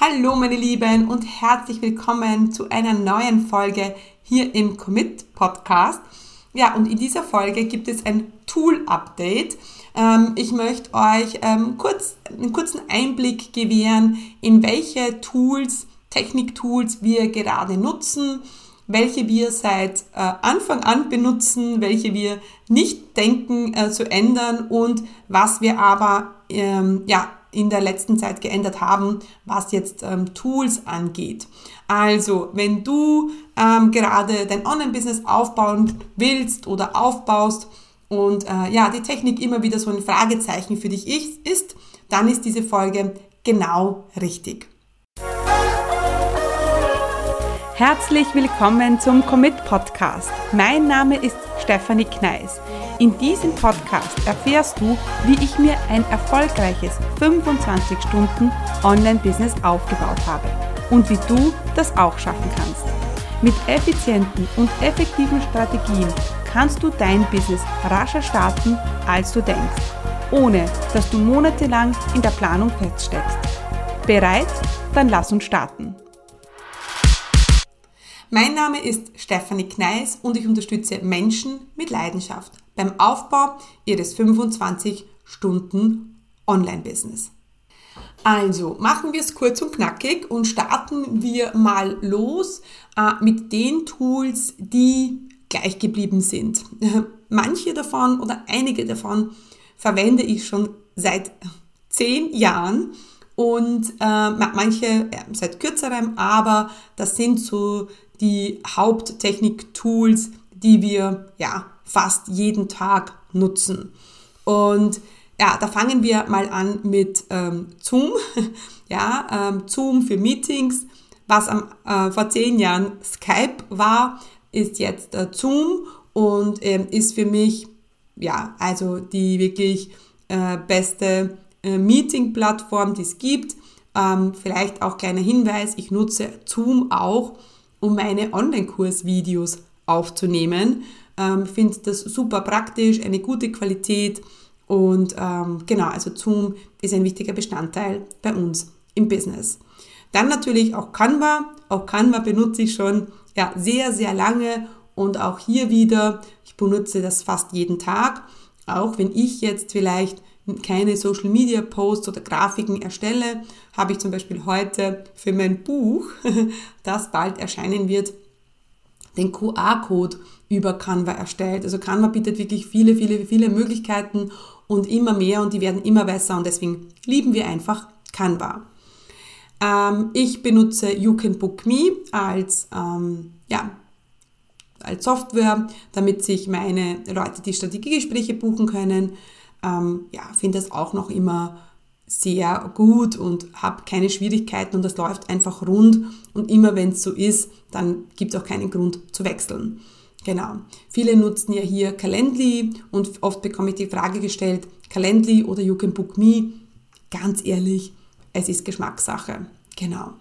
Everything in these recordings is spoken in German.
Hallo meine Lieben und herzlich willkommen zu einer neuen Folge hier im Commit Podcast. Ja, und in dieser Folge gibt es ein Tool-Update. Ähm, ich möchte euch ähm, kurz, einen kurzen Einblick gewähren, in welche Tools, Techniktools wir gerade nutzen, welche wir seit äh, Anfang an benutzen, welche wir nicht denken äh, zu ändern und was wir aber ähm, ja, in der letzten Zeit geändert haben, was jetzt ähm, Tools angeht. Also, wenn du ähm, gerade dein Online-Business aufbauen willst oder aufbaust und äh, ja, die Technik immer wieder so ein Fragezeichen für dich ist, dann ist diese Folge genau richtig. Herzlich willkommen zum Commit Podcast. Mein Name ist Stefanie Kneis. In diesem Podcast erfährst du, wie ich mir ein erfolgreiches 25 Stunden Online-Business aufgebaut habe und wie du das auch schaffen kannst. Mit effizienten und effektiven Strategien kannst du dein Business rascher starten, als du denkst, ohne dass du monatelang in der Planung feststeckst. Bereit? Dann lass uns starten. Mein Name ist Stefanie Kneis und ich unterstütze Menschen mit Leidenschaft beim Aufbau ihres 25 Stunden Online-Business. Also machen wir es kurz und knackig und starten wir mal los äh, mit den Tools, die gleich geblieben sind. Manche davon oder einige davon verwende ich schon seit zehn Jahren und äh, manche äh, seit kürzerem, aber das sind so die Haupttechnik-Tools, die wir ja fast jeden Tag nutzen. Und ja, da fangen wir mal an mit ähm, Zoom. ja, ähm, Zoom für Meetings. Was am, äh, vor zehn Jahren Skype war, ist jetzt äh, Zoom und ähm, ist für mich ja also die wirklich äh, beste äh, Meeting-Plattform, die es gibt. Ähm, vielleicht auch kleiner Hinweis: Ich nutze Zoom auch, um meine Online-Kurs-Videos aufzunehmen. Ähm, Finde das super praktisch, eine gute Qualität und ähm, genau, also Zoom ist ein wichtiger Bestandteil bei uns im Business. Dann natürlich auch Canva. Auch Canva benutze ich schon ja, sehr, sehr lange und auch hier wieder, ich benutze das fast jeden Tag. Auch wenn ich jetzt vielleicht keine Social Media Posts oder Grafiken erstelle, habe ich zum Beispiel heute für mein Buch, das bald erscheinen wird, den QR-Code über Canva erstellt. Also Canva bietet wirklich viele, viele, viele Möglichkeiten und immer mehr und die werden immer besser und deswegen lieben wir einfach Canva. Ähm, ich benutze You Can Book Me als, ähm, ja, als Software, damit sich meine Leute die Strategiegespräche buchen können. Ähm, ja, finde das auch noch immer sehr gut und habe keine Schwierigkeiten und das läuft einfach rund und immer wenn es so ist, dann gibt es auch keinen Grund zu wechseln. Genau. Viele nutzen ja hier Calendly und oft bekomme ich die Frage gestellt, Calendly oder You Can Book Me. Ganz ehrlich, es ist Geschmackssache. Genau.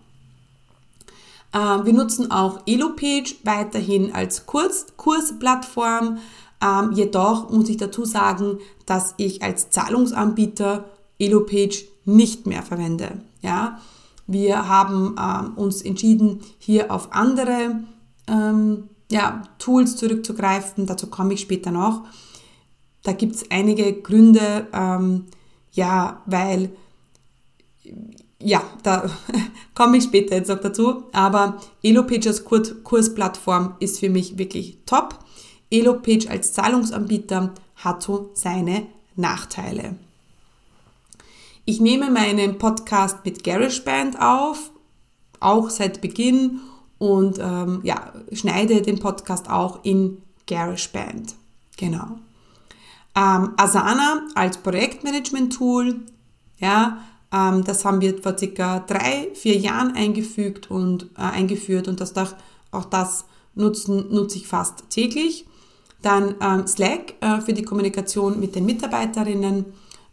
Ähm, wir nutzen auch EloPage weiterhin als Kurs, Kursplattform. Ähm, jedoch muss ich dazu sagen, dass ich als Zahlungsanbieter EloPage nicht mehr verwende. Ja, wir haben ähm, uns entschieden, hier auf andere ähm, ja, Tools zurückzugreifen. Dazu komme ich später noch. Da gibt es einige Gründe, ähm, ja, weil, ja, da komme ich später jetzt noch dazu. Aber EloPage als Kursplattform ist für mich wirklich top. EloPage als Zahlungsanbieter hat so seine Nachteile. Ich nehme meinen Podcast mit GarageBand auf, auch seit Beginn und ähm, ja, schneide den Podcast auch in GarageBand. Genau. Ähm, Asana als Projektmanagement-Tool, ja, ähm, das haben wir vor circa drei, vier Jahren eingefügt und äh, eingeführt und das auch das nutzen, nutze ich fast täglich. Dann ähm, Slack äh, für die Kommunikation mit den Mitarbeiterinnen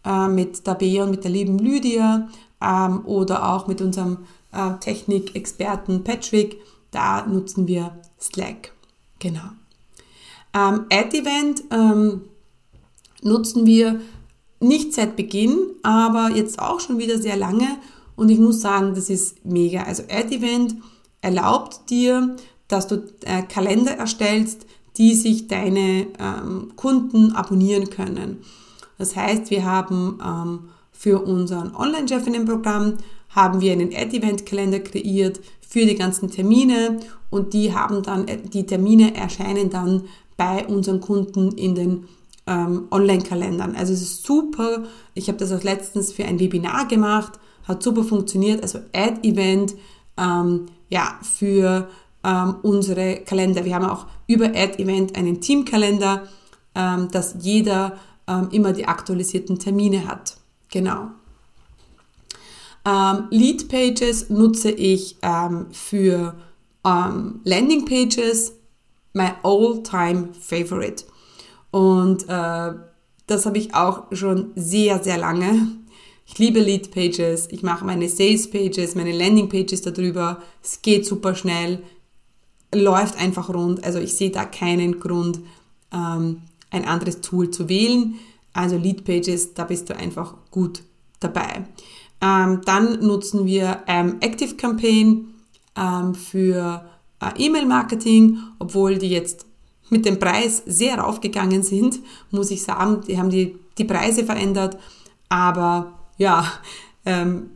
äh, mit der Bea und mit der lieben Lydia ähm, oder auch mit unserem äh, Technikexperten Patrick. Da nutzen wir Slack. Genau. Ähm, Ad-Event ähm, nutzen wir nicht seit Beginn, aber jetzt auch schon wieder sehr lange. Und ich muss sagen, das ist mega. Also Ad-Event erlaubt dir, dass du äh, Kalender erstellst, die sich deine ähm, Kunden abonnieren können. Das heißt, wir haben ähm, für unseren Online-Chefinnen-Programm haben wir einen Ad-Event-Kalender kreiert für die ganzen Termine und die haben dann, äh, die Termine erscheinen dann bei unseren Kunden in den ähm, Online-Kalendern. Also es ist super. Ich habe das auch letztens für ein Webinar gemacht, hat super funktioniert. Also Ad-Event, ähm, ja, für ähm, unsere Kalender. Wir haben auch über Ad-Event einen Teamkalender, ähm, dass jeder ähm, immer die aktualisierten Termine hat. Genau. Ähm, Lead Pages nutze ich ähm, für ähm, Landing Pages, my all-time favorite. Und äh, das habe ich auch schon sehr, sehr lange. Ich liebe Lead Pages, ich mache meine Sales Pages, meine Landing Pages darüber. Es geht super schnell, läuft einfach rund. Also ich sehe da keinen Grund, ähm, ein anderes Tool zu wählen. Also Lead Pages, da bist du einfach gut dabei. Ähm, dann nutzen wir ähm, Active Campaign ähm, für äh, E-Mail-Marketing, obwohl die jetzt mit dem Preis sehr raufgegangen sind, muss ich sagen. Die haben die, die Preise verändert, aber ja, ähm,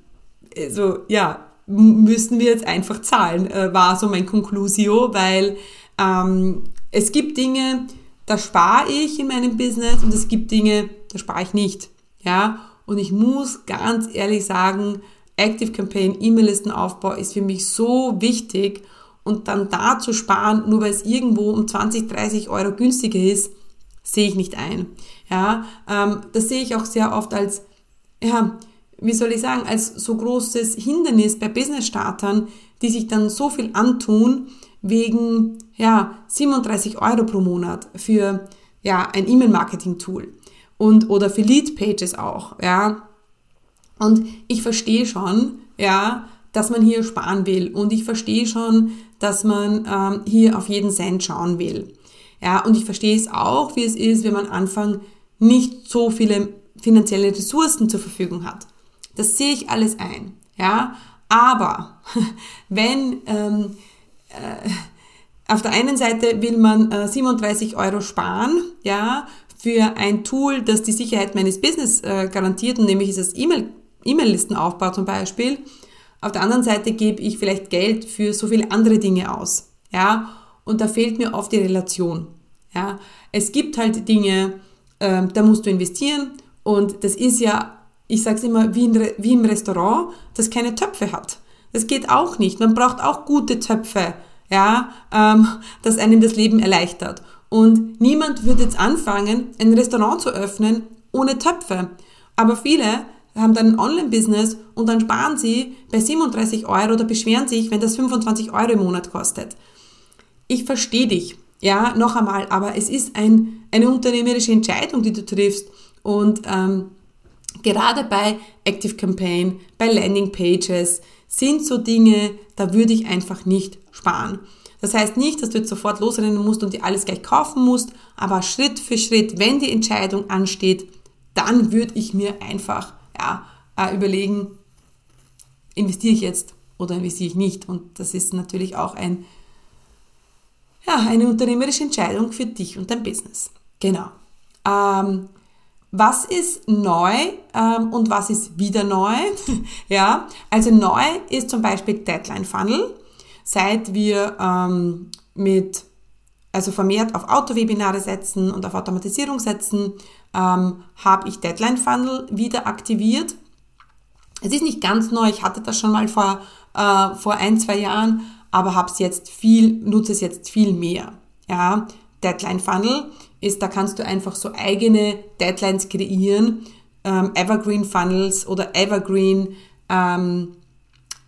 also ja, müssen wir jetzt einfach zahlen, äh, war so mein Conclusio, weil ähm, es gibt Dinge, da spare ich in meinem Business und es gibt Dinge, da spare ich nicht. Ja, und ich muss ganz ehrlich sagen, Active Campaign, E-Mail-Listenaufbau ist für mich so wichtig und dann da zu sparen, nur weil es irgendwo um 20, 30 Euro günstiger ist, sehe ich nicht ein. Ja, ähm, das sehe ich auch sehr oft als, ja, wie soll ich sagen, als so großes Hindernis bei Business-Startern, die sich dann so viel antun wegen, ja, 37 Euro pro Monat für, ja, ein E-Mail-Marketing-Tool und, oder für Lead-Pages auch, ja. Und ich verstehe schon, ja, dass man hier sparen will und ich verstehe schon, dass man ähm, hier auf jeden Cent schauen will. Ja, und ich verstehe es auch, wie es ist, wenn man Anfang nicht so viele finanzielle Ressourcen zur Verfügung hat. Das sehe ich alles ein. Ja, aber wenn ähm, äh, auf der einen Seite will man äh, 37 Euro sparen, ja, für ein Tool, das die Sicherheit meines Business äh, garantiert, und nämlich ist das E-Mail, E-Mail-Listenaufbau zum Beispiel. Auf der anderen Seite gebe ich vielleicht Geld für so viele andere Dinge aus. Ja, und da fehlt mir oft die Relation. Ja, es gibt halt Dinge, äh, da musst du investieren und das ist ja, ich sage es immer, wie, in, wie im Restaurant, das keine Töpfe hat. Das geht auch nicht. Man braucht auch gute Töpfe, ja, ähm, das einem das Leben erleichtert. Und niemand wird jetzt anfangen, ein Restaurant zu öffnen ohne Töpfe. Aber viele haben dann ein Online-Business und dann sparen sie bei 37 Euro oder beschweren sich, wenn das 25 Euro im Monat kostet. Ich verstehe dich, ja, noch einmal, aber es ist ein, eine unternehmerische Entscheidung, die du triffst. Und ähm, gerade bei Active Campaign, bei Landing Pages sind so Dinge, da würde ich einfach nicht sparen. Das heißt nicht, dass du jetzt sofort losrennen musst und dir alles gleich kaufen musst, aber Schritt für Schritt, wenn die Entscheidung ansteht, dann würde ich mir einfach ja, äh, überlegen, investiere ich jetzt oder investiere ich nicht. Und das ist natürlich auch ein, ja, eine unternehmerische Entscheidung für dich und dein Business. Genau. Ähm, was ist neu ähm, und was ist wieder neu? ja, also neu ist zum Beispiel Deadline Funnel. Seit wir ähm, mit also vermehrt auf Auto-Webinare setzen und auf Automatisierung setzen, ähm, habe ich Deadline Funnel wieder aktiviert. Es ist nicht ganz neu, ich hatte das schon mal vor, äh, vor ein, zwei Jahren, aber habe es jetzt viel, nutze es jetzt viel mehr. Ja, Deadline Funnel ist, da kannst du einfach so eigene Deadlines kreieren, ähm, Evergreen Funnels oder Evergreen ähm,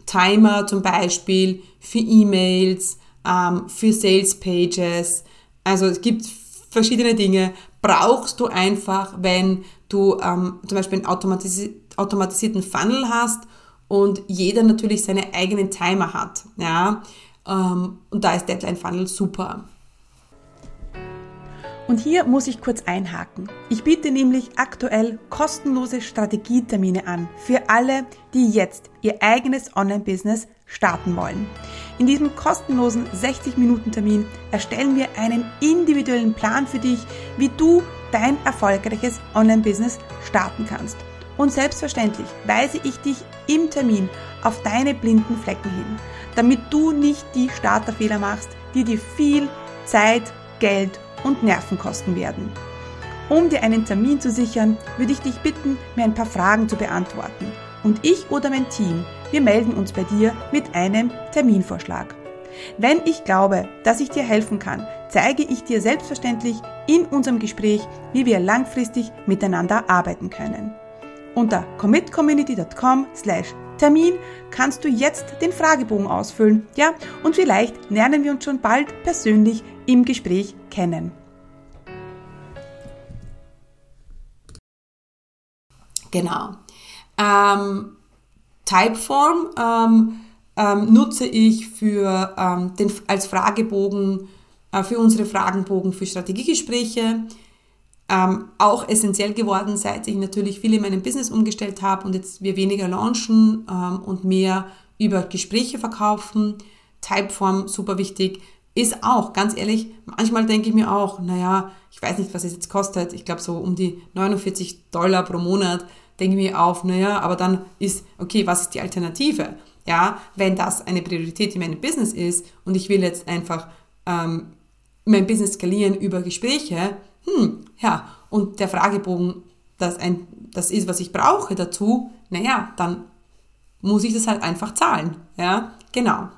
Timer zum Beispiel für E-Mails, ähm, für Sales Pages. Also es gibt verschiedene Dinge. Brauchst du einfach, wenn du ähm, zum Beispiel einen automatisi automatisierten Funnel hast und jeder natürlich seine eigenen Timer hat. Ja? Ähm, und da ist Deadline Funnel super. Und hier muss ich kurz einhaken. Ich biete nämlich aktuell kostenlose Strategietermine an für alle, die jetzt ihr eigenes Online-Business starten wollen. In diesem kostenlosen 60-Minuten-Termin erstellen wir einen individuellen Plan für dich, wie du dein erfolgreiches Online-Business starten kannst. Und selbstverständlich weise ich dich im Termin auf deine blinden Flecken hin, damit du nicht die Starterfehler machst, die dir viel Zeit, Geld und Nerven kosten werden. Um dir einen Termin zu sichern, würde ich dich bitten, mir ein paar Fragen zu beantworten. Und ich oder mein Team, wir melden uns bei dir mit einem Terminvorschlag. Wenn ich glaube, dass ich dir helfen kann, zeige ich dir selbstverständlich in unserem Gespräch, wie wir langfristig miteinander arbeiten können. Unter commitcommunity.com slash Termin kannst du jetzt den Fragebogen ausfüllen, ja, und vielleicht lernen wir uns schon bald persönlich im Gespräch kennen. Genau. Ähm, Typeform ähm, ähm, nutze ich für, ähm, den, als Fragebogen, äh, für unsere Fragenbogen für Strategiegespräche. Ähm, auch essentiell geworden, seit ich natürlich viel in meinem Business umgestellt habe und jetzt wir weniger launchen ähm, und mehr über Gespräche verkaufen. Typeform super wichtig. Ist auch, ganz ehrlich, manchmal denke ich mir auch, naja, ich weiß nicht, was es jetzt kostet. Ich glaube so um die 49 Dollar pro Monat denke ich mir auf, naja, aber dann ist, okay, was ist die Alternative? Ja, wenn das eine Priorität in meinem Business ist und ich will jetzt einfach ähm, mein Business skalieren über Gespräche, hm, ja, und der Fragebogen, das, ein, das ist, was ich brauche dazu, naja, dann muss ich das halt einfach zahlen. Ja, genau.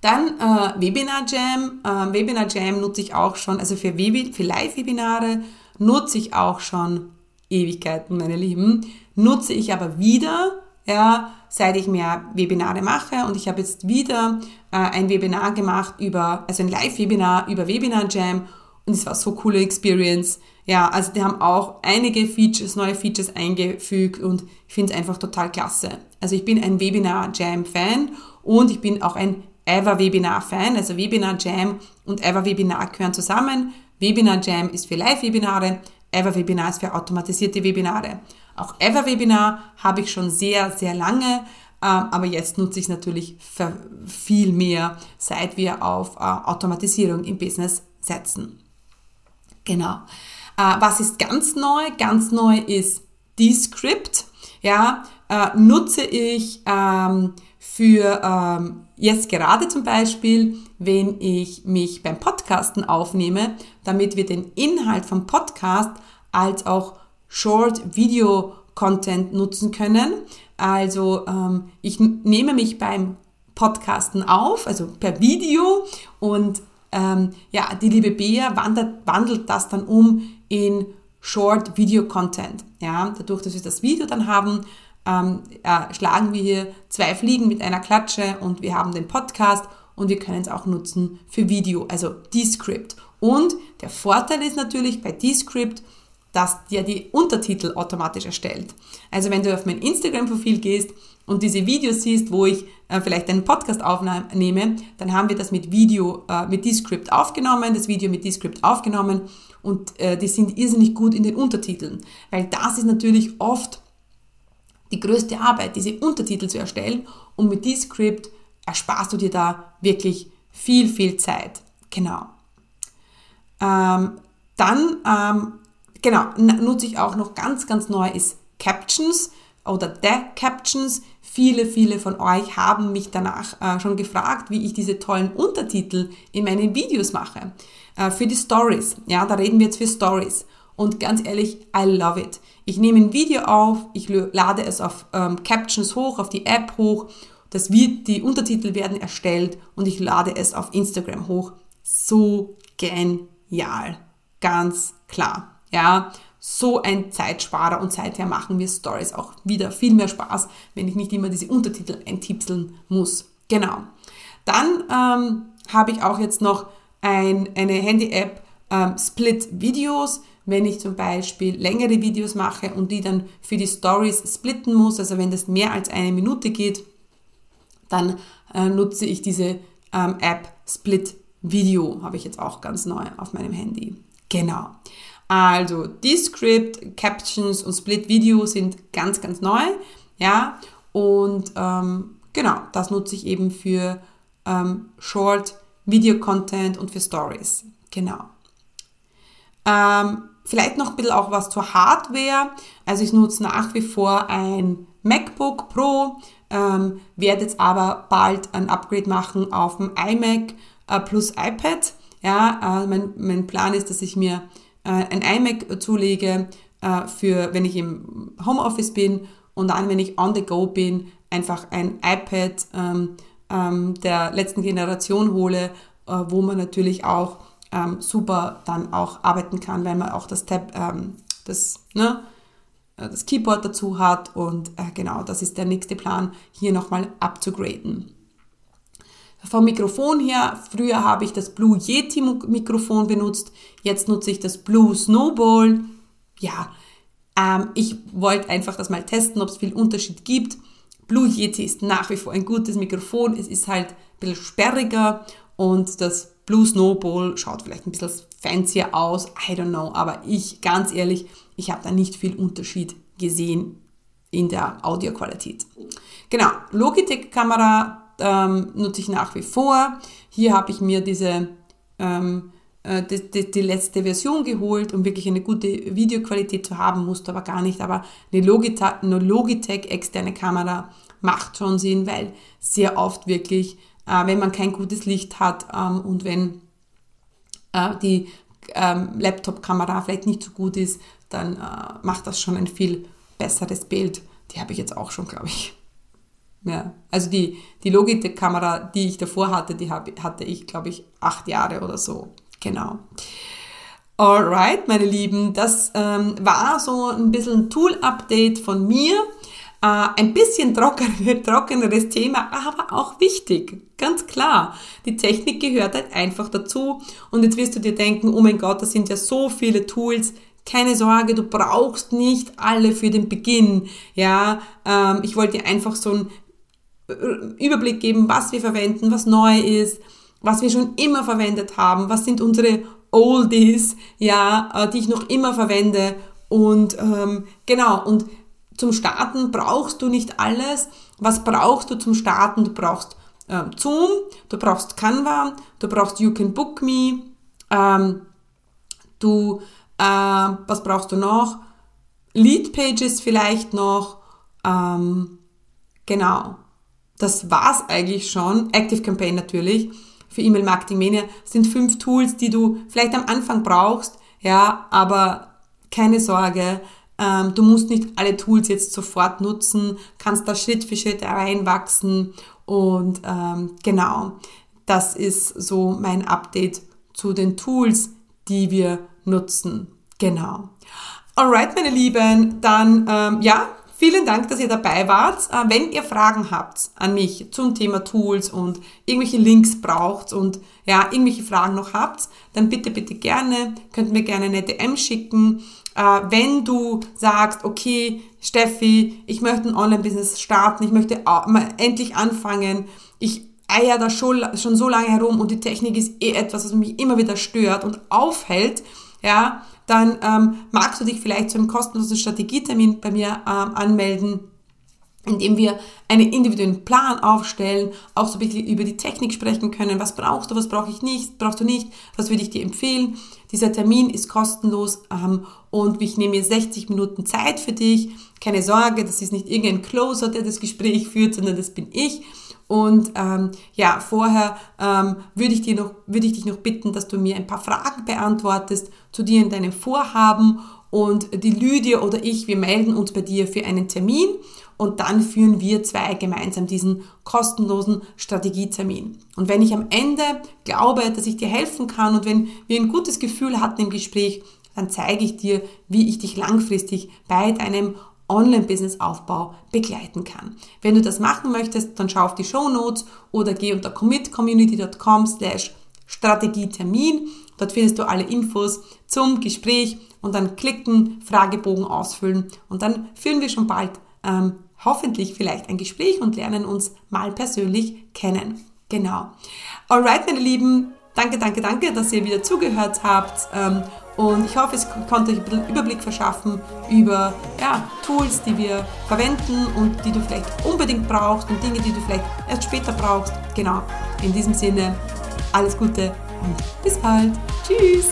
Dann äh, Webinar Jam. Äh, Webinar Jam nutze ich auch schon, also für, für Live-Webinare nutze ich auch schon Ewigkeiten, meine Lieben. Nutze ich aber wieder, ja, seit ich mehr Webinare mache und ich habe jetzt wieder äh, ein Webinar gemacht über, also ein Live-Webinar über Webinar Jam und es war so coole Experience. Ja, also die haben auch einige Features, neue Features eingefügt und ich finde es einfach total klasse. Also ich bin ein Webinar Jam Fan und ich bin auch ein Ever Webinar Fan. Also Webinar Jam und Ever Webinar gehören zusammen. Webinar Jam ist für Live-Webinare, Ever Webinar ist für automatisierte Webinare. Auch Ever Webinar habe ich schon sehr, sehr lange, ähm, aber jetzt nutze ich es natürlich viel mehr, seit wir auf äh, Automatisierung im Business setzen. Genau. Äh, was ist ganz neu? Ganz neu ist Descript. Ja, äh, nutze ich ähm, für ähm, jetzt gerade zum Beispiel, wenn ich mich beim Podcasten aufnehme, damit wir den Inhalt vom Podcast als auch Short Video Content nutzen können. Also ähm, ich nehme mich beim Podcasten auf, also per Video und ähm, ja, die liebe Bea wandelt, wandelt das dann um in Short Video Content. Ja, dadurch, dass wir das Video dann haben, ähm, äh, schlagen wir hier zwei Fliegen mit einer Klatsche und wir haben den Podcast und wir können es auch nutzen für Video, also Descript. Und der Vorteil ist natürlich bei Descript, dass dir die Untertitel automatisch erstellt. Also wenn du auf mein Instagram-Profil gehst und diese Videos siehst, wo ich äh, vielleicht einen Podcast aufnehme, dann haben wir das mit Video, äh, mit Descript aufgenommen, das Video mit Descript aufgenommen und äh, die sind irrsinnig gut in den Untertiteln, weil das ist natürlich oft die größte Arbeit, diese Untertitel zu erstellen und mit Descript ersparst du dir da wirklich viel, viel Zeit. Genau. Ähm, dann ähm, Genau, nutze ich auch noch ganz, ganz neu ist Captions oder der Captions. Viele, viele von euch haben mich danach äh, schon gefragt, wie ich diese tollen Untertitel in meinen Videos mache. Äh, für die Stories. Ja, da reden wir jetzt für Stories. Und ganz ehrlich, I love it. Ich nehme ein Video auf, ich lade es auf ähm, Captions hoch, auf die App hoch. Das wird, die Untertitel werden erstellt und ich lade es auf Instagram hoch. So genial. Ganz klar. Ja, so ein Zeitsparer und seither machen mir Stories auch wieder viel mehr Spaß, wenn ich nicht immer diese Untertitel eintipseln muss. Genau. Dann ähm, habe ich auch jetzt noch ein, eine Handy-App ähm, Split Videos, wenn ich zum Beispiel längere Videos mache und die dann für die Stories splitten muss, also wenn das mehr als eine Minute geht, dann äh, nutze ich diese ähm, App Split Video habe ich jetzt auch ganz neu auf meinem Handy. Genau. Also Descript, Captions und Split Video sind ganz, ganz neu. Ja, und ähm, genau, das nutze ich eben für ähm, Short Video Content und für Stories. Genau. Ähm, vielleicht noch ein bisschen auch was zur Hardware. Also ich nutze nach wie vor ein MacBook Pro, ähm, werde jetzt aber bald ein Upgrade machen auf dem iMac äh, plus iPad. Ja, äh, mein, mein Plan ist, dass ich mir äh, ein iMac zulege äh, für, wenn ich im Homeoffice bin und dann, wenn ich on the go bin, einfach ein iPad ähm, ähm, der letzten Generation hole, äh, wo man natürlich auch ähm, super dann auch arbeiten kann, weil man auch das Tab, ähm, das, ne, äh, das Keyboard dazu hat und äh, genau, das ist der nächste Plan, hier nochmal abzugraden. Vom Mikrofon her, früher habe ich das Blue Yeti Mikrofon benutzt, jetzt nutze ich das Blue Snowball. Ja, ähm, ich wollte einfach das mal testen, ob es viel Unterschied gibt. Blue Yeti ist nach wie vor ein gutes Mikrofon, es ist halt ein bisschen sperriger und das Blue Snowball schaut vielleicht ein bisschen fancier aus, I don't know, aber ich, ganz ehrlich, ich habe da nicht viel Unterschied gesehen in der Audioqualität. Genau, Logitech-Kamera ähm, nutze ich nach wie vor. Hier habe ich mir diese ähm, äh, die, die, die, letzte Version geholt, um wirklich eine gute Videoqualität zu haben, musste aber gar nicht. Aber eine Logitech, eine Logitech externe Kamera macht schon Sinn, weil sehr oft wirklich, äh, wenn man kein gutes Licht hat ähm, und wenn äh, die ähm, Laptop-Kamera vielleicht nicht so gut ist, dann äh, macht das schon ein viel besseres Bild. Die habe ich jetzt auch schon, glaube ich, ja, also die, die Logitech-Kamera, die ich davor hatte, die hab, hatte ich, glaube ich, acht Jahre oder so. Genau. Alright, meine Lieben, das ähm, war so ein bisschen ein Tool-Update von mir. Äh, ein bisschen trockener, trockeneres Thema, aber auch wichtig. Ganz klar. Die Technik gehört halt einfach dazu. Und jetzt wirst du dir denken, oh mein Gott, das sind ja so viele Tools. Keine Sorge, du brauchst nicht alle für den Beginn. Ja, ähm, ich wollte dir einfach so ein Überblick geben, was wir verwenden, was neu ist, was wir schon immer verwendet haben, was sind unsere Oldies, ja, äh, die ich noch immer verwende. Und ähm, genau, und zum Starten brauchst du nicht alles. Was brauchst du zum Starten? Du brauchst äh, Zoom, du brauchst Canva, du brauchst You Can Book Me, ähm, du, äh, was brauchst du noch? Lead Pages vielleicht noch, ähm, genau das war's eigentlich schon. Active Campaign natürlich für E-Mail Marketing Mania sind fünf Tools, die du vielleicht am Anfang brauchst, ja, aber keine Sorge, ähm, du musst nicht alle Tools jetzt sofort nutzen, kannst da Schritt für Schritt reinwachsen und ähm, genau, das ist so mein Update zu den Tools, die wir nutzen. Genau. Alright, meine Lieben, dann ähm, ja, Vielen Dank, dass ihr dabei wart. Äh, wenn ihr Fragen habt an mich zum Thema Tools und irgendwelche Links braucht und ja, irgendwelche Fragen noch habt, dann bitte, bitte gerne, könnt mir gerne eine DM schicken. Äh, wenn du sagst, okay, Steffi, ich möchte ein Online-Business starten, ich möchte endlich anfangen, ich eier da schon, schon so lange herum und die Technik ist eh etwas, was mich immer wieder stört und aufhält, ja, dann ähm, magst du dich vielleicht zu einem kostenlosen Strategietermin bei mir ähm, anmelden indem wir einen individuellen Plan aufstellen, auch so ein bisschen über die Technik sprechen können. Was brauchst du, was brauche ich nicht, brauchst du nicht, was würde ich dir empfehlen. Dieser Termin ist kostenlos ähm, und ich nehme mir 60 Minuten Zeit für dich. Keine Sorge, das ist nicht irgendein Closer, der das Gespräch führt, sondern das bin ich. Und ähm, ja, vorher ähm, würde ich, würde ich dich noch bitten, dass du mir ein paar Fragen beantwortest zu dir und deinem Vorhaben. Und die Lydia oder ich, wir melden uns bei dir für einen Termin und dann führen wir zwei gemeinsam diesen kostenlosen Strategietermin. Und wenn ich am Ende glaube, dass ich dir helfen kann und wenn wir ein gutes Gefühl hatten im Gespräch, dann zeige ich dir, wie ich dich langfristig bei deinem Online-Business-Aufbau begleiten kann. Wenn du das machen möchtest, dann schau auf die Show Notes oder geh unter commitcommunity.com slash Strategietermin. Dort findest du alle Infos zum Gespräch und dann klicken, Fragebogen ausfüllen und dann führen wir schon bald ähm, hoffentlich vielleicht ein Gespräch und lernen uns mal persönlich kennen. Genau. Alright, meine Lieben, danke, danke, danke, dass ihr wieder zugehört habt. Ähm, und ich hoffe, es konnte euch ein bisschen Überblick verschaffen über ja, Tools, die wir verwenden und die du vielleicht unbedingt brauchst und Dinge, die du vielleicht erst später brauchst. Genau. In diesem Sinne, alles Gute und bis bald. Tschüss.